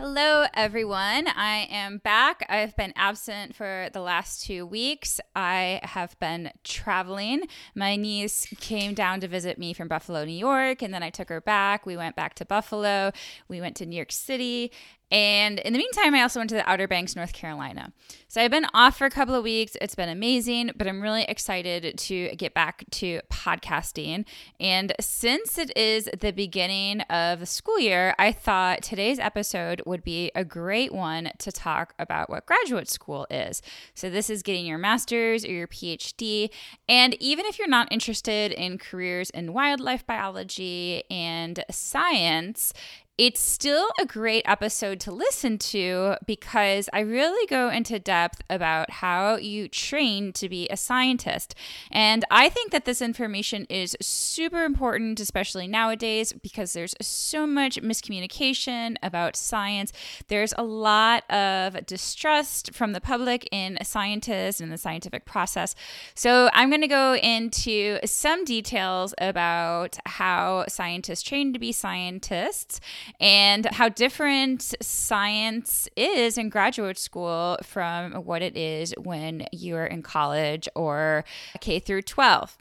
Hello, everyone. I am back. I've been absent for the last two weeks. I have been traveling. My niece came down to visit me from Buffalo, New York, and then I took her back. We went back to Buffalo. We went to New York City, and in the meantime, I also went to the Outer Banks, North Carolina. So I've been off for a couple of weeks. It's been amazing, but I'm really excited to get back to podcasting. And since it is the beginning of the school year, I thought today's episode would be a great one to talk about what graduate school is. So this is getting your master's or your PhD. And even if you're not interested in careers in wildlife biology and science, it's still a great episode to listen to because I really go into depth about how you train to be a scientist. And I think that this information is super important, especially nowadays, because there's so much miscommunication about science. There's a lot of distrust from the public in scientists and the scientific process. So I'm going to go into some details about how scientists train to be scientists and how different science is in graduate school from what it is when you're in college or K through 12.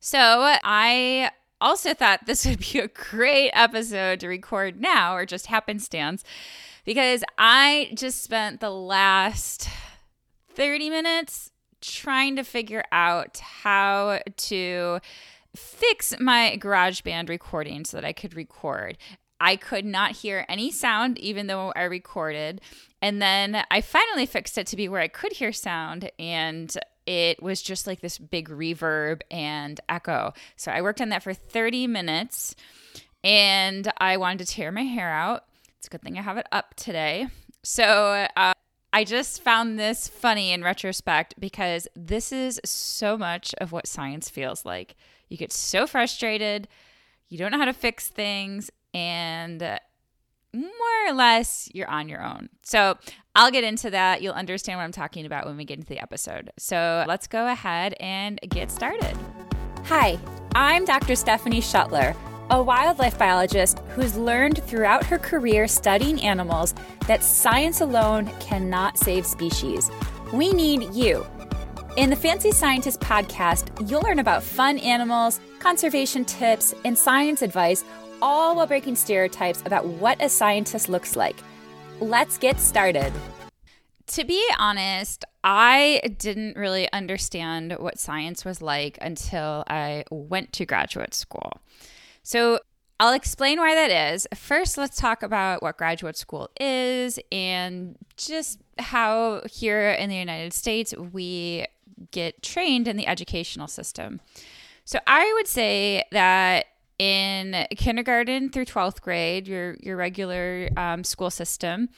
So I also thought this would be a great episode to record now or just happenstance because I just spent the last 30 minutes trying to figure out how to fix my GarageBand recording so that I could record. I could not hear any sound, even though I recorded. And then I finally fixed it to be where I could hear sound, and it was just like this big reverb and echo. So I worked on that for 30 minutes, and I wanted to tear my hair out. It's a good thing I have it up today. So, uh, I just found this funny in retrospect because this is so much of what science feels like. You get so frustrated, you don't know how to fix things, and more or less you're on your own. So I'll get into that. You'll understand what I'm talking about when we get into the episode. So let's go ahead and get started. Hi, I'm Dr. Stephanie Schuttler, a wildlife biologist who's learned throughout her career studying animals that science alone cannot save species. We need you. In the Fancy Scientist podcast, you'll learn about fun animals, conservation tips, and science advice all while breaking stereotypes about what a scientist looks like. Let's get started. To be honest, I didn't really understand what science was like until I went to graduate school. So, I'll explain why that is. First, let's talk about what graduate school is and just how here in the United States we get trained in the educational system. So, I would say that in kindergarten through 12th grade, your, your regular um, school system.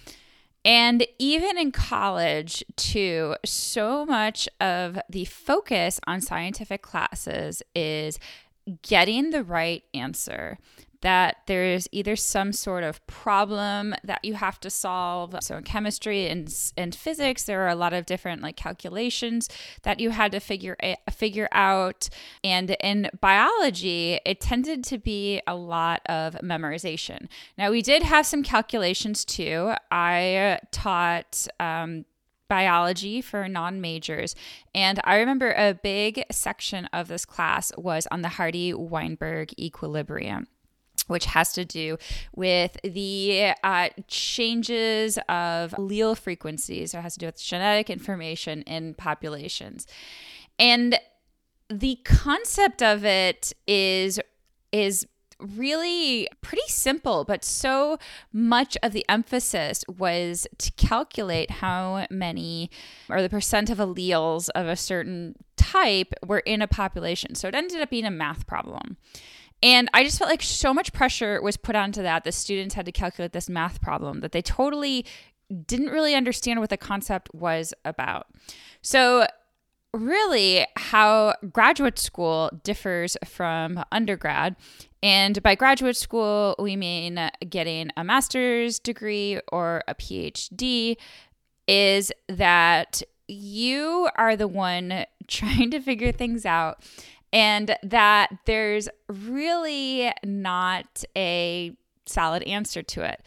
And even in college, too, so much of the focus on scientific classes is getting the right answer that there's either some sort of problem that you have to solve. So in chemistry and, and physics, there are a lot of different like calculations that you had to figure figure out. And in biology, it tended to be a lot of memorization. Now we did have some calculations too. I taught um, biology for non majors. And I remember a big section of this class was on the Hardy Weinberg equilibrium which has to do with the uh, changes of allele frequencies. So it has to do with genetic information in populations. And the concept of it is is really pretty simple, but so much of the emphasis was to calculate how many or the percent of alleles of a certain type were in a population. So it ended up being a math problem. And I just felt like so much pressure was put onto that. The students had to calculate this math problem that they totally didn't really understand what the concept was about. So, really, how graduate school differs from undergrad. And by graduate school, we mean getting a master's degree or a PhD, is that you are the one trying to figure things out and that there's really not a solid answer to it.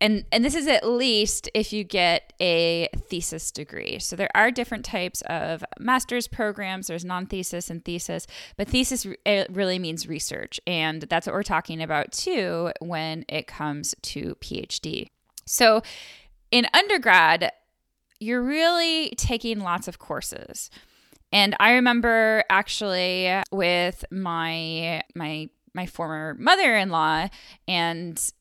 and and this is at least if you get a thesis degree. So there are different types of master's programs. There's non-thesis and thesis, but thesis really means research, and that's what we're talking about too when it comes to PhD. So in undergrad, you're really taking lots of courses. And I remember actually with my my my former mother-in-law and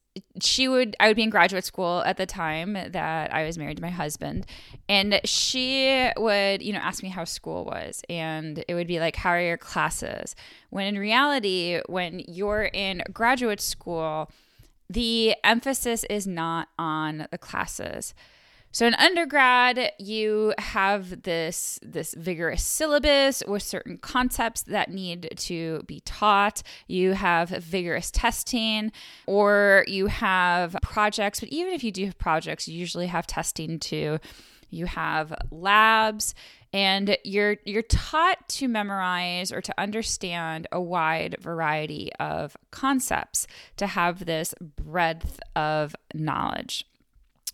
she would I would be in graduate school at the time that I was married to my husband. And she would you know ask me how school was and it would be like how are your classes? When in reality when you're in graduate school the emphasis is not on the classes so in undergrad, you have this this vigorous syllabus with certain concepts that need to be taught. You have vigorous testing or you have projects, but even if you do have projects, you usually have testing too. You have labs and you're you're taught to memorize or to understand a wide variety of concepts to have this breadth of knowledge.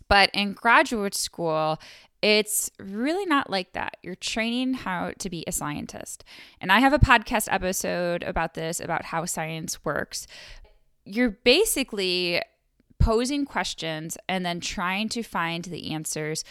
But in graduate school, it's really not like that. You're training how to be a scientist. And I have a podcast episode about this, about how science works. You're basically posing questions and then trying to find the answers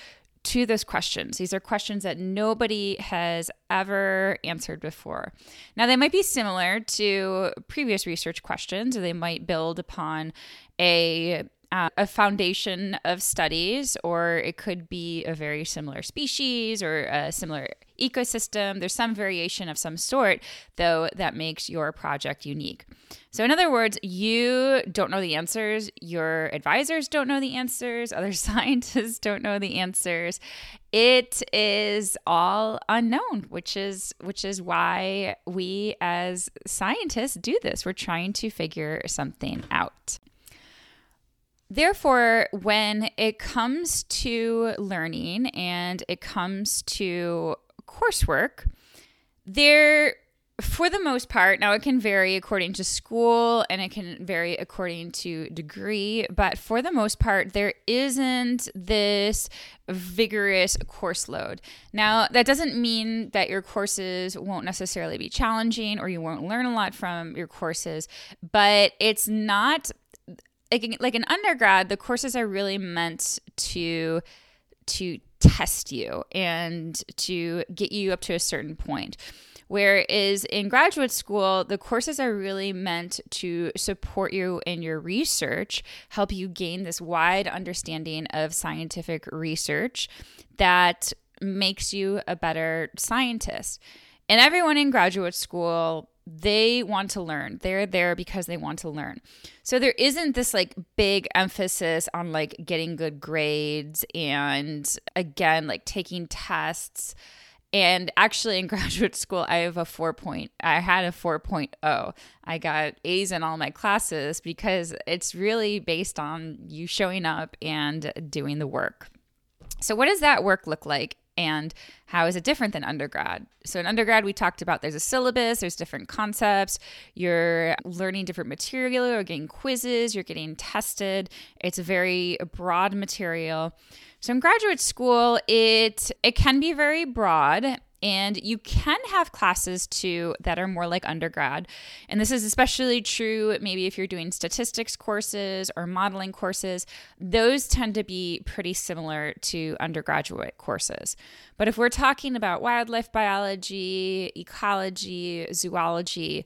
to those questions. These are questions that nobody has ever answered before. Now, they might be similar to previous research questions, or they might build upon a uh, a foundation of studies, or it could be a very similar species or a similar ecosystem. There's some variation of some sort, though, that makes your project unique. So, in other words, you don't know the answers, your advisors don't know the answers, other scientists don't know the answers. It is all unknown, which is which is why we as scientists do this. We're trying to figure something out. Therefore, when it comes to learning and it comes to coursework, there, for the most part, now it can vary according to school and it can vary according to degree, but for the most part, there isn't this vigorous course load. Now, that doesn't mean that your courses won't necessarily be challenging or you won't learn a lot from your courses, but it's not like like an undergrad, the courses are really meant to to test you and to get you up to a certain point. Whereas in graduate school, the courses are really meant to support you in your research, help you gain this wide understanding of scientific research that makes you a better scientist. And everyone in graduate school they want to learn. They're there because they want to learn. So there isn't this like big emphasis on like getting good grades and again like taking tests. And actually in graduate school I have a 4 point I had a 4.0. I got A's in all my classes because it's really based on you showing up and doing the work. So what does that work look like and how is it different than undergrad? So, in undergrad, we talked about there's a syllabus, there's different concepts, you're learning different material, you're getting quizzes, you're getting tested. It's a very broad material. So, in graduate school, it it can be very broad and you can have classes too that are more like undergrad. And this is especially true maybe if you're doing statistics courses or modeling courses. Those tend to be pretty similar to undergraduate courses. But if we're talking about wildlife biology, ecology, zoology,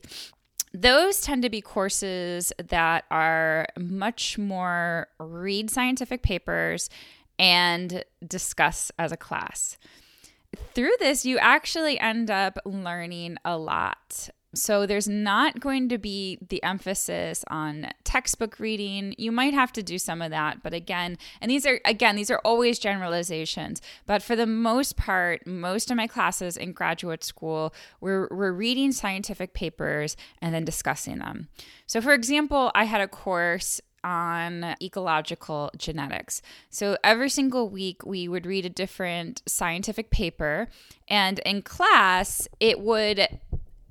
those tend to be courses that are much more read scientific papers and discuss as a class through this, you actually end up learning a lot. So there's not going to be the emphasis on textbook reading. You might have to do some of that, but again, and these are again, these are always generalizations, but for the most part, most of my classes in graduate school we're, we're reading scientific papers and then discussing them. So for example, I had a course on ecological genetics. So every single week, we would read a different scientific paper, and in class, it would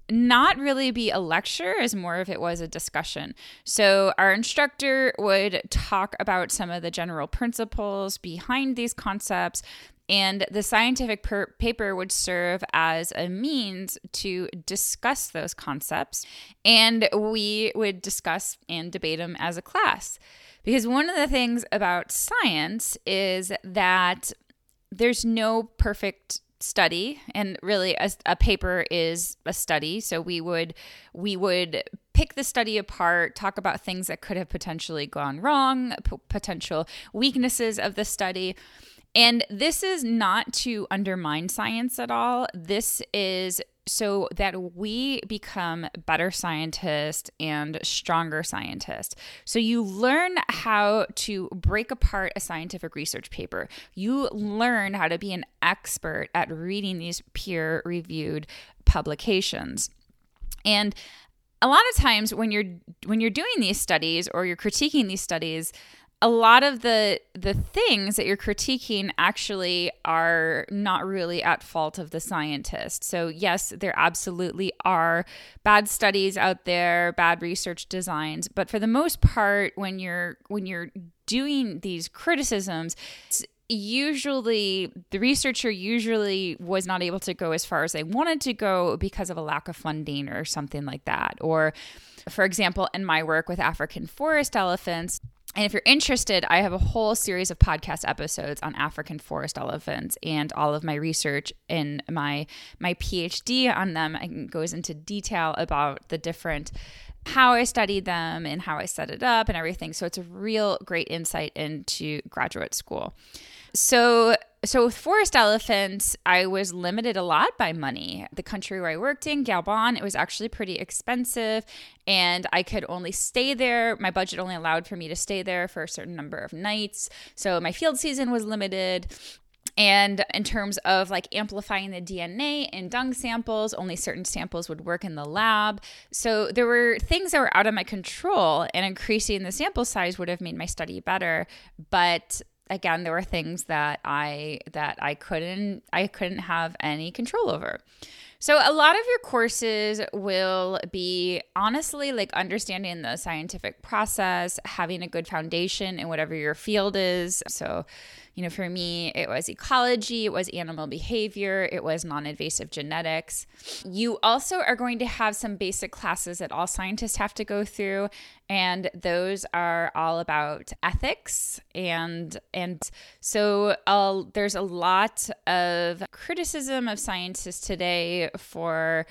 not really be a lecture as more of it was a discussion. So our instructor would talk about some of the general principles behind these concepts and the scientific per- paper would serve as a means to discuss those concepts and we would discuss and debate them as a class. Because one of the things about science is that there's no perfect study and really a, a, paper is a study so we would we would pick the study apart talk about things that could have potentially gone wrong p- potential weaknesses of the study and this is not to undermine science at all this is so that we become better scientists and stronger scientists. So you learn how to break apart a scientific research paper. You learn how to be an expert at reading these peer reviewed publications. And a lot of times when you're when you're doing these studies or you're critiquing these studies, a lot of the the things that you're critiquing actually are not really at fault of the scientist. So yes, there absolutely are bad studies out there, bad research designs, but for the most part when you're when you're doing these criticisms, usually the researcher usually was not able to go as far as they wanted to go because of a lack of funding or something like that. Or for example, in my work with African forest elephants, and if you're interested, I have a whole series of podcast episodes on African forest elephants and all of my research in my my PhD on them. It goes into detail about the different how I studied them and how I set it up and everything. So it's a real great insight into graduate school. So so with forest elephants, I was limited a lot by money. The country where I worked in, Gabon, it was actually pretty expensive and I could only stay there. My budget only allowed for me to stay there for a certain number of nights. So my field season was limited. And in terms of like amplifying the DNA in dung samples, only certain samples would work in the lab. So there were things that were out of my control, and increasing the sample size would have made my study better. But again there were things that i that i couldn't i couldn't have any control over. So a lot of your courses will be honestly like understanding the scientific process having a good foundation in whatever your field is. So you know, for me, it was ecology, it was animal behavior, it was non invasive genetics. You also are going to have some basic classes that all scientists have to go through, and those are all about ethics and and so uh, there's a lot of criticism of scientists today for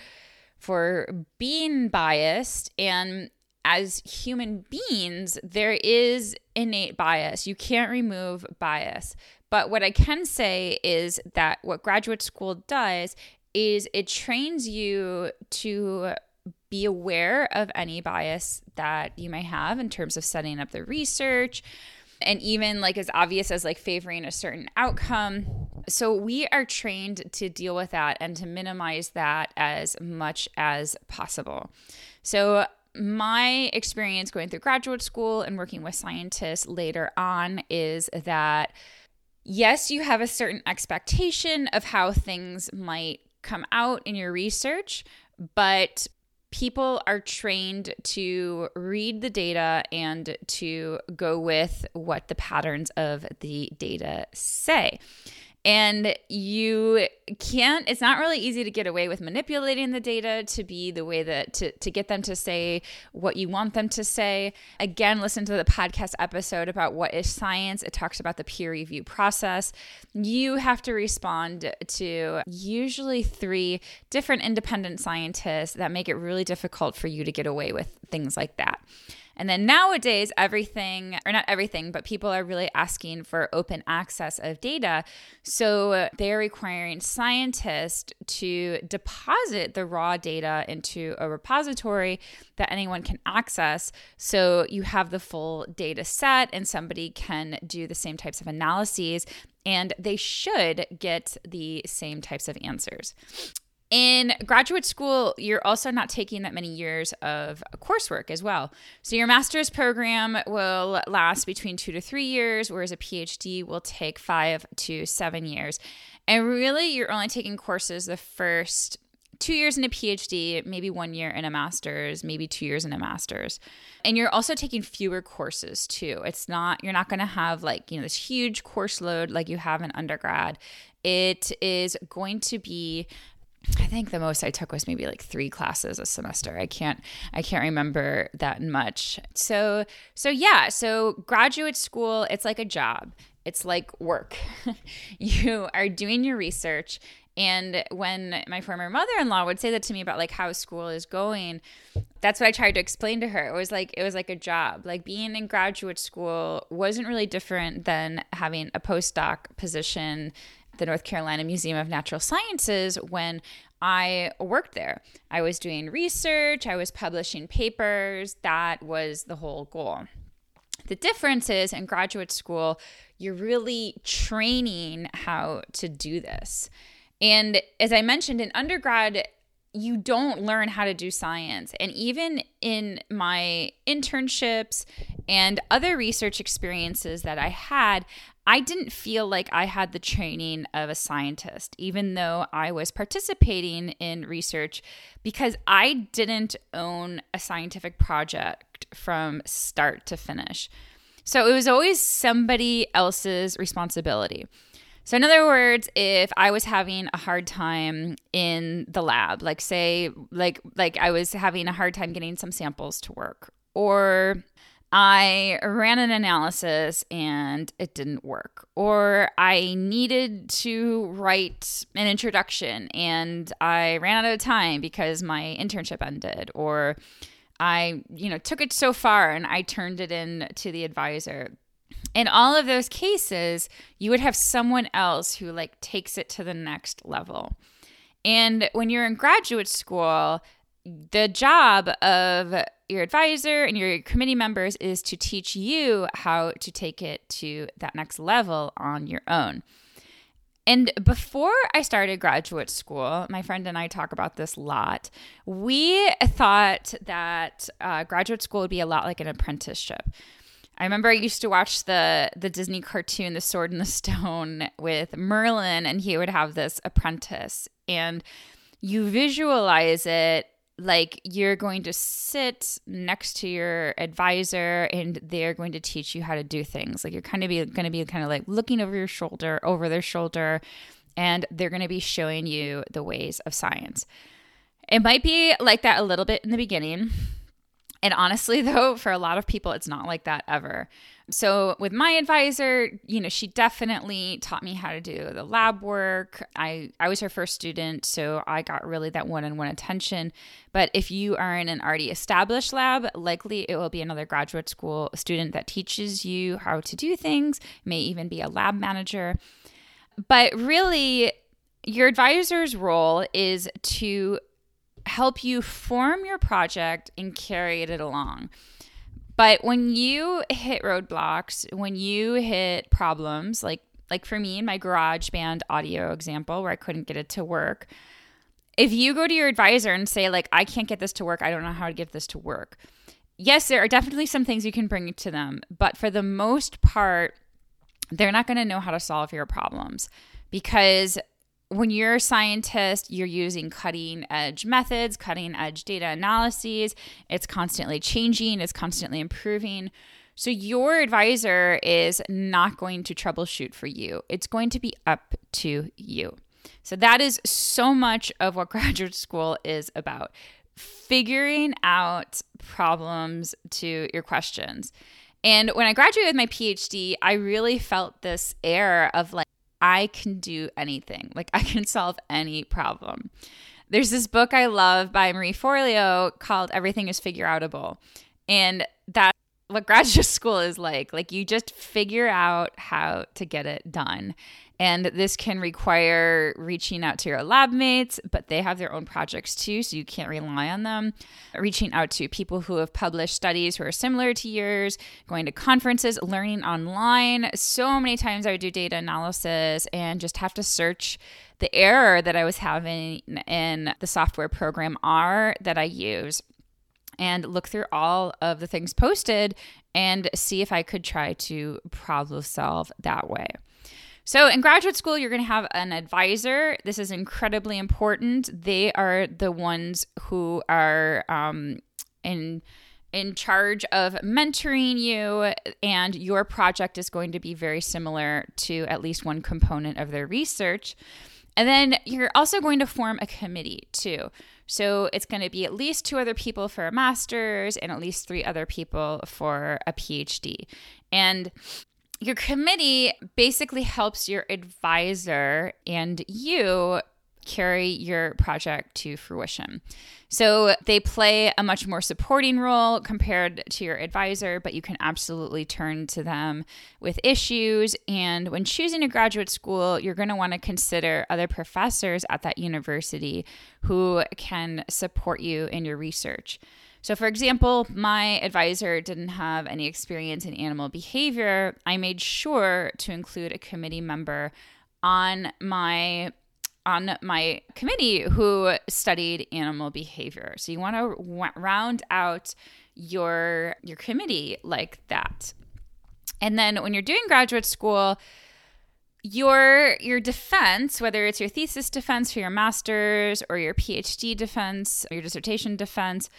for being biased and as human beings, there is innate bias. You can't remove bias. But what I can say is that what graduate school does is it trains you to be aware of any bias that you may have in terms of setting up the research and even like as obvious as like favoring a certain outcome. So we are trained to deal with that and to minimize that as much as possible. So my experience going through graduate school and working with scientists later on is that yes, you have a certain expectation of how things might come out in your research, but people are trained to read the data and to go with what the patterns of the data say and you can't it's not really easy to get away with manipulating the data to be the way that to, to get them to say what you want them to say. Again listen to the podcast episode about what is science. It talks about the peer review process. You have to respond to usually three different independent scientists that make it really difficult for you to get away with things like that and then nowadays, everything, or not everything, but people are really asking for open access of data. So they're requiring scientists to deposit the raw data into a repository that anyone can access. So you have the full data set and somebody can do the same types of analyses and they should get the same types of answers. In graduate school, you're also not taking that many years of coursework as well. So, your master's program will last between two to three years, whereas a PhD will take five to seven years. And really, you're only taking courses the first two years in a PhD, maybe one year in a master's, maybe two years in a master's. And you're also taking fewer courses too. It's not, you're not going to have like, you know, this huge course load like you have in undergrad. It is going to be I think the most I took was maybe like 3 classes a semester. I can't I can't remember that much. So so yeah, so graduate school, it's like a job. It's like work. you are doing your research and when my former mother-in-law would say that to me about like how school is going, that's what I tried to explain to her. It was like it was like a job. Like being in graduate school wasn't really different than having a postdoc position the North Carolina Museum of Natural Sciences when I worked there. I was doing research, I was publishing papers. That was the whole goal. The difference is in graduate school, you're really training how to do this. And as I mentioned, in undergrad, you don't learn how to do science. And even in my internships and other research experiences that I had, I didn't feel like I had the training of a scientist, even though I was participating in research, because I didn't own a scientific project from start to finish. So it was always somebody else's responsibility. So, in other words, if I was having a hard time in the lab, like say, like like I was having a hard time getting some samples to work, or I ran an analysis and it didn't work, or I needed to write an introduction and I ran out of time because my internship ended, or I, you know, took it so far and I turned it in to the advisor. In all of those cases, you would have someone else who like takes it to the next level. And when you're in graduate school, the job of your advisor and your committee members is to teach you how to take it to that next level on your own. And before I started graduate school, my friend and I talk about this a lot. We thought that uh, graduate school would be a lot like an apprenticeship. I remember I used to watch the the Disney cartoon The Sword and the Stone with Merlin and he would have this apprentice and you visualize it like you're going to sit next to your advisor and they're going to teach you how to do things. Like you're kind of be going to be kind of like looking over your shoulder over their shoulder and they're going to be showing you the ways of science. It might be like that a little bit in the beginning and honestly though for a lot of people it's not like that ever so with my advisor, you know, she definitely taught me how to do the lab work. I I was her first student, so I got really that one-on-one attention. But if you are in an already established lab, likely it will be another graduate school student that teaches you how to do things, may even be a lab manager. But really your advisor's role is to help you form your project and carry it along. But when you hit roadblocks, when you hit problems, like like for me in my GarageBand audio example where I couldn't get it to work, if you go to your advisor and say like I can't get this to work, I don't know how to get this to work. Yes, there are definitely some things you can bring to them, but for the most part, they're not going to know how to solve your problems because when you're a scientist, you're using cutting edge methods, cutting edge data analyses. It's constantly changing, it's constantly improving. So, your advisor is not going to troubleshoot for you, it's going to be up to you. So, that is so much of what graduate school is about figuring out problems to your questions. And when I graduated with my PhD, I really felt this air of like, I can do anything. Like I can solve any problem. There's this book I love by Marie Forleo called Everything is Figure Outable. And that's what graduate school is like. Like you just figure out how to get it done. And this can require reaching out to your lab mates, but they have their own projects too, so you can't rely on them. Reaching out to people who have published studies who are similar to yours, going to conferences, learning online. So many times I would do data analysis and just have to search the error that I was having in the software program R that I use and look through all of the things posted and see if I could try to problem solve that way. So, in graduate school, you're going to have an advisor. This is incredibly important. They are the ones who are um, in in charge of mentoring you, and your project is going to be very similar to at least one component of their research. And then you're also going to form a committee too. So it's going to be at least two other people for a master's and at least three other people for a PhD. And your committee basically helps your advisor and you carry your project to fruition. So they play a much more supporting role compared to your advisor, but you can absolutely turn to them with issues. And when choosing a graduate school, you're going to want to consider other professors at that university who can support you in your research. So, for example, my advisor didn't have any experience in animal behavior. I made sure to include a committee member on my on my committee who studied animal behavior. So you want to round out your your committee like that. And then when you're doing graduate school, your your defense, whether it's your thesis defense for your masters or your PhD defense, or your dissertation defense,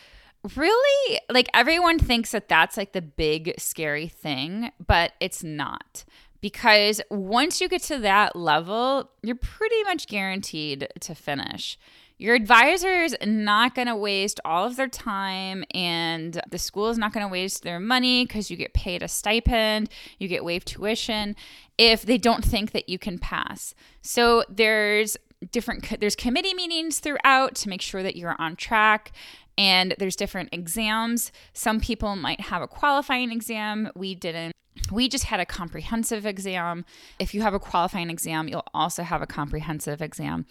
really like everyone thinks that that's like the big scary thing, but it's not because once you get to that level, you're pretty much guaranteed to finish. Your advisor is not going to waste all of their time, and the school is not going to waste their money because you get paid a stipend, you get waived tuition if they don't think that you can pass. So there's different there's committee meetings throughout to make sure that you're on track and there's different exams. Some people might have a qualifying exam. We didn't. We just had a comprehensive exam. If you have a qualifying exam, you'll also have a comprehensive exam.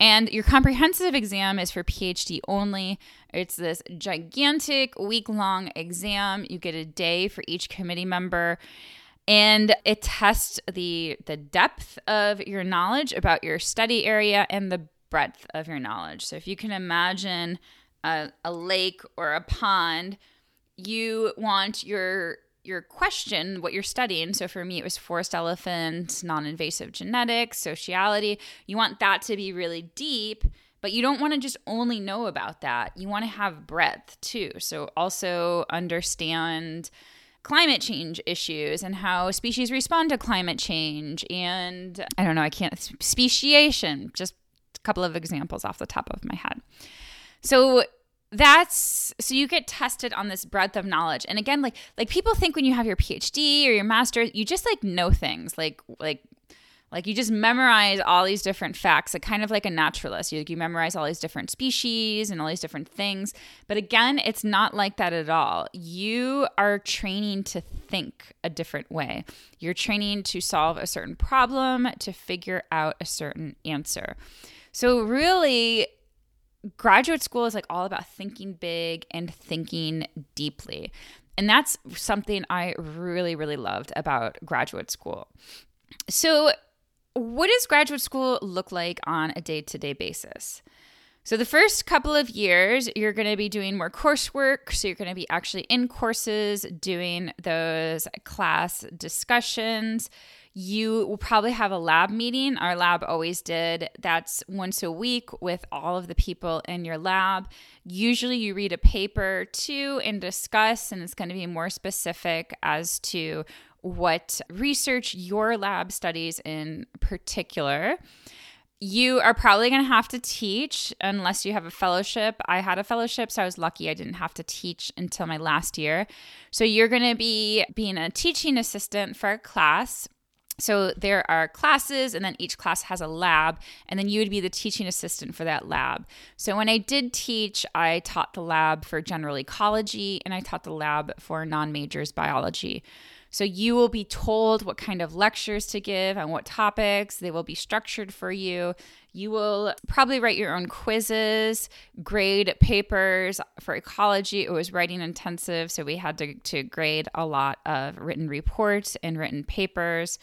And your comprehensive exam is for PhD only. It's this gigantic week long exam. You get a day for each committee member and it tests the the depth of your knowledge about your study area and the breadth of your knowledge. So if you can imagine a, a lake or a pond, you want your your question, what you're studying. So for me, it was forest elephant, non invasive genetics, sociality. You want that to be really deep, but you don't want to just only know about that. You want to have breadth too. So also understand climate change issues and how species respond to climate change. And I don't know, I can't, speciation, just a couple of examples off the top of my head. So that's so you get tested on this breadth of knowledge. And again like like people think when you have your phd or your master you just like know things like like like you just memorize all these different facts like kind of like a naturalist. You, you memorize all these different species and all these different things. But again it's not like that at all. You are training to think a different way. You're training to solve a certain problem to figure out a certain answer. So really graduate school is like all about thinking big and thinking deeply. And that's something I really, really loved about graduate school. So, what does graduate school look like on a day to day basis? So, the first couple of years, you're going to be doing more coursework. So, you're going to be actually in courses doing those class discussions. You will probably have a lab meeting. Our lab always did. That's once a week with all of the people in your lab. Usually, you read a paper too and discuss, and it's going to be more specific as to what research your lab studies in particular. You are probably going to have to teach unless you have a fellowship. I had a fellowship, so I was lucky I didn't have to teach until my last year. So you're going to be being a teaching assistant for a class so there are classes, and then each class has a lab, and then you would be the teaching assistant for that lab. So when I did teach, I taught the lab for general ecology, and I taught the lab for non majors biology. So you will be told what kind of lectures to give and what topics. They will be structured for you. You will probably write your own quizzes, grade papers. For ecology, it was writing intensive. So we had to, to grade a lot of written reports and written papers.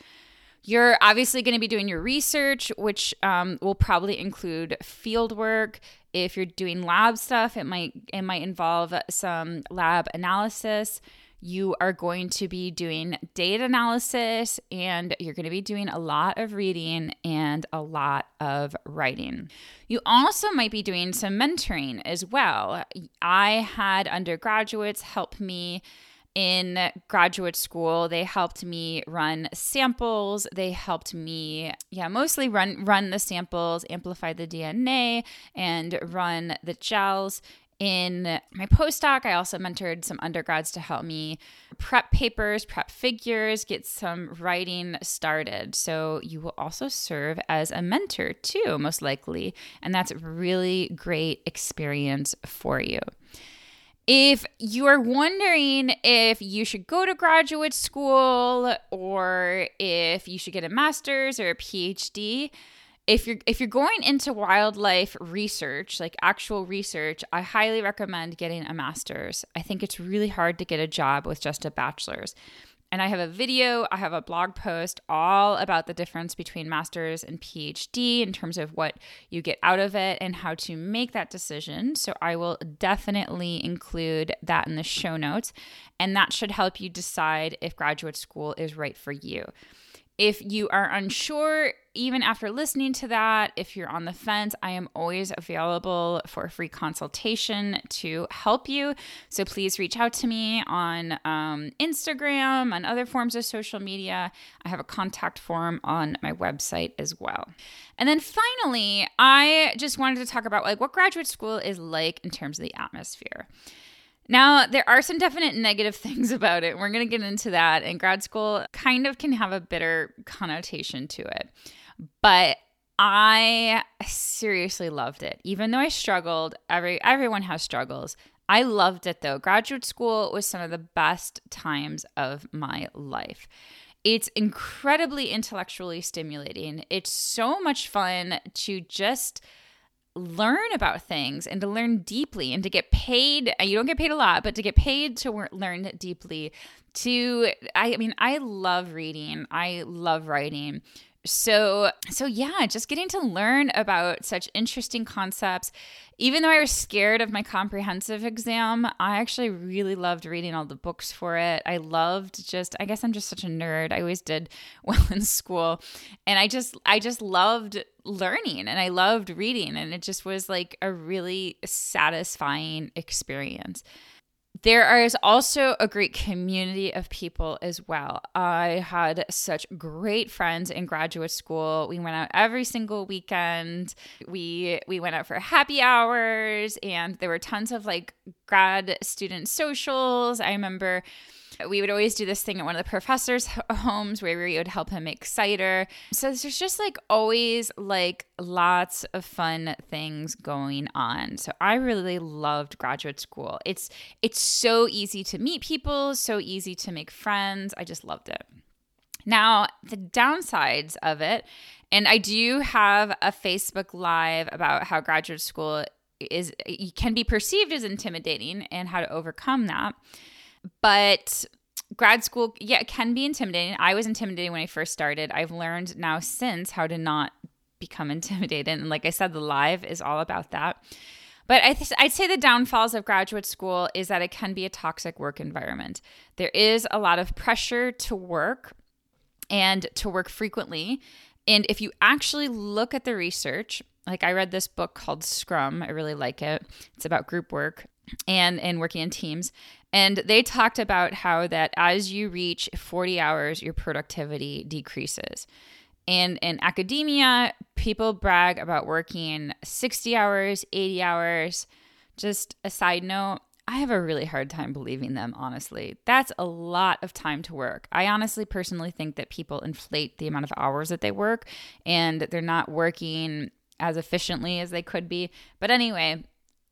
You're obviously going to be doing your research, which um, will probably include field work. If you're doing lab stuff, it might it might involve some lab analysis. you are going to be doing data analysis and you're going to be doing a lot of reading and a lot of writing. You also might be doing some mentoring as well. I had undergraduates help me in graduate school they helped me run samples they helped me yeah mostly run run the samples amplify the dna and run the gels in my postdoc, I also mentored some undergrads to help me prep papers, prep figures, get some writing started. So you will also serve as a mentor too, most likely. And that's really great experience for you. If you are wondering if you should go to graduate school or if you should get a master's or a PhD, if you're if you're going into wildlife research, like actual research, I highly recommend getting a master's. I think it's really hard to get a job with just a bachelor's. And I have a video, I have a blog post all about the difference between master's and PhD in terms of what you get out of it and how to make that decision. So I will definitely include that in the show notes. And that should help you decide if graduate school is right for you. If you are unsure, even after listening to that, if you're on the fence, I am always available for a free consultation to help you. So please reach out to me on um, Instagram and other forms of social media. I have a contact form on my website as well. And then finally, I just wanted to talk about like what graduate school is like in terms of the atmosphere. Now, there are some definite negative things about it. We're going to get into that. And grad school kind of can have a bitter connotation to it. But I seriously loved it. Even though I struggled, every everyone has struggles. I loved it though. Graduate school was some of the best times of my life. It's incredibly intellectually stimulating. It's so much fun to just learn about things and to learn deeply and to get paid uh, you don't get paid a lot but to get paid to learn deeply to I, mean i love reading. I love writing so so yeah just getting to learn about such interesting concepts. Even though i was scared of my comprehensive exam i actually really loved reading all the books for it. I loved just i guess i'm just such a nerd. I always did well in school. And i just i just loved learning and i loved reading. And it just was like a really satisfying experience there is also a great community of people as well. I had such great friends in graduate school. We went out every single weekend. We we went out for happy hours and there were tons of like grad student socials. I remember we would always do this thing at one of the professors' homes where we would help him make cider. So there's just like always like lots of fun things going on. So I really loved graduate school. It's it's so easy to meet people, so easy to make friends. I just loved it. Now, the downsides of it, and I do have a Facebook live about how graduate school is can be perceived as intimidating and how to overcome that but grad school yeah can be intimidating i was intimidated when i first started i've learned now since how to not become intimidated and like i said the live is all about that but I th- I'd say the downfalls of graduate school is that it can be a toxic work environment. There is a lot of pressure to work and to work frequently. And if you actually look at the research, like I read this book called Scrum, I really like it. It's about group work and and working in teams and they talked about how that as you reach 40 hours, your productivity decreases. And in academia, people brag about working 60 hours, 80 hours. Just a side note, I have a really hard time believing them, honestly. That's a lot of time to work. I honestly personally think that people inflate the amount of hours that they work and they're not working as efficiently as they could be. But anyway,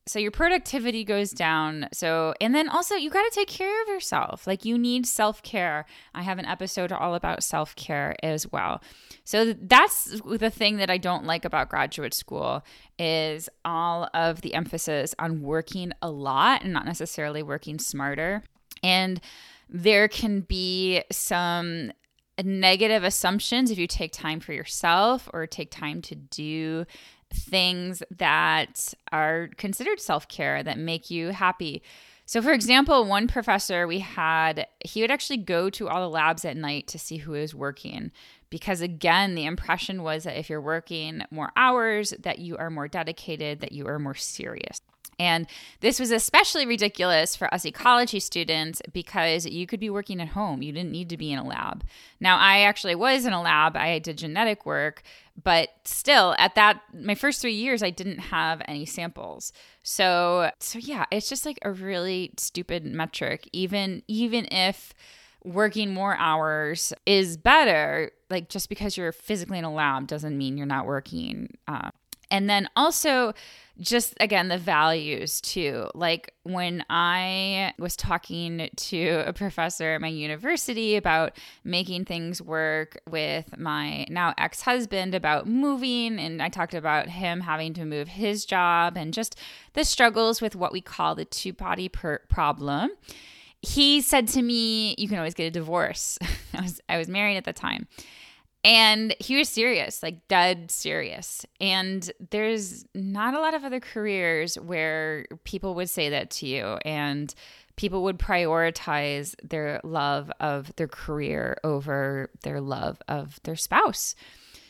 so your productivity goes down. So and then also you got to take care of yourself. Like you need self-care. I have an episode all about self-care as well. So that's the thing that i don't like about graduate school is all of the emphasis on working a lot and not necessarily working smarter. And there can be some negative assumptions if you take time for yourself or take time to do things that are considered self care that make you happy. So, for example, one professor we had, he would actually go to all the labs at night to see who was working. Because again, the impression was that if you're working more hours, that you are more dedicated, that you are more serious. And this was especially ridiculous for us ecology students because you could be working at home. You didn't need to be in a lab. Now, I actually was in a lab, I did genetic work, but still at that my first 3 years I didn't have any samples. So, so yeah, it's just like a really stupid metric even even if working more hours is better like just because you're physically in a lab doesn't mean you're not working uh, and then also just again the values too. Like when i was talking to a professor at my university about making things work with my now ex-husband about moving and i talked about him having to move his job and just the struggles with what we call the two body per- problem he said to me you can always get a divorce. I was i was married at the time and he was serious, like dead serious. And there's not a lot of other careers where people would say that to you and people would prioritize their love of their career over their love of their spouse.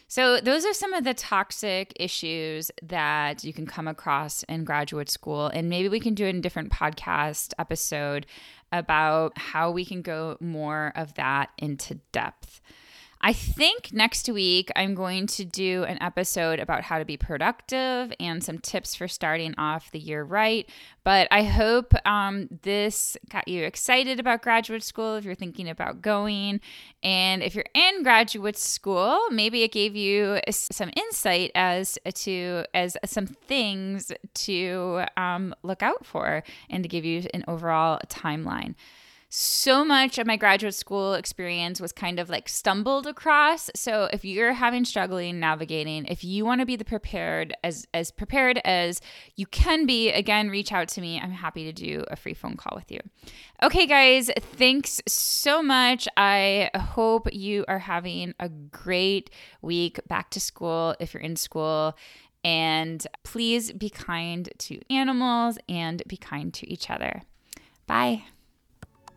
So, those are some of the toxic issues that you can come across in graduate school. And maybe we can do a different podcast episode about how we can go more of that into depth. I think next week I'm going to do an episode about how to be productive and some tips for starting off the year right. But I hope um, this got you excited about graduate school if you're thinking about going. And if you're in graduate school, maybe it gave you some insight as to as some things to um, look out for and to give you an overall timeline so much of my graduate school experience was kind of like stumbled across. So if you're having struggling navigating, if you want to be the prepared as as prepared as you can be, again, reach out to me. I'm happy to do a free phone call with you. Okay, guys, thanks so much. I hope you are having a great week back to school if you're in school. And please be kind to animals and be kind to each other. Bye.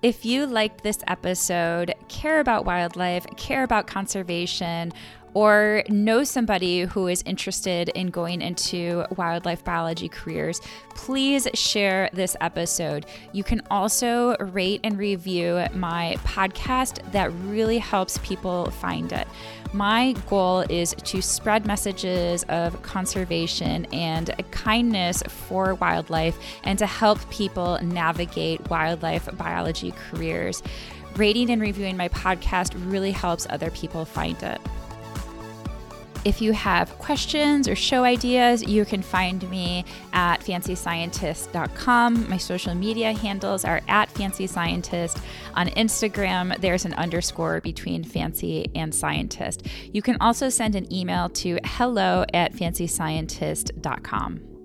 If you liked this episode, care about wildlife, care about conservation, or know somebody who is interested in going into wildlife biology careers, please share this episode. You can also rate and review my podcast, that really helps people find it. My goal is to spread messages of conservation and kindness for wildlife and to help people navigate wildlife biology careers. Rating and reviewing my podcast really helps other people find it. If you have questions or show ideas, you can find me at fancyscientist.com. My social media handles are at fancy scientist. On Instagram, there's an underscore between fancy and scientist. You can also send an email to hello at fancyscientist.com.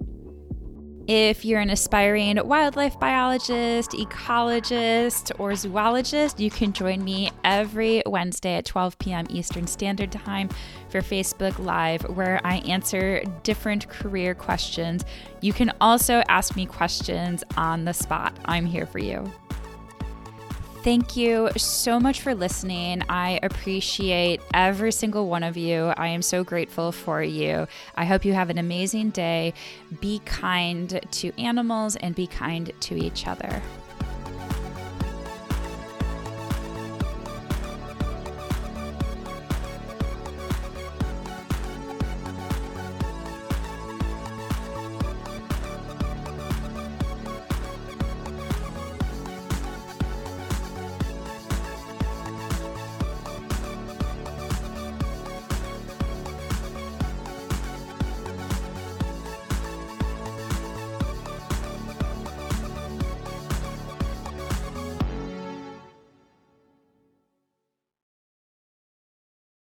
If you're an aspiring wildlife biologist, ecologist, or zoologist, you can join me every Wednesday at 12 p.m. Eastern Standard Time for Facebook Live, where I answer different career questions. You can also ask me questions on the spot. I'm here for you. Thank you so much for listening. I appreciate every single one of you. I am so grateful for you. I hope you have an amazing day. Be kind to animals and be kind to each other.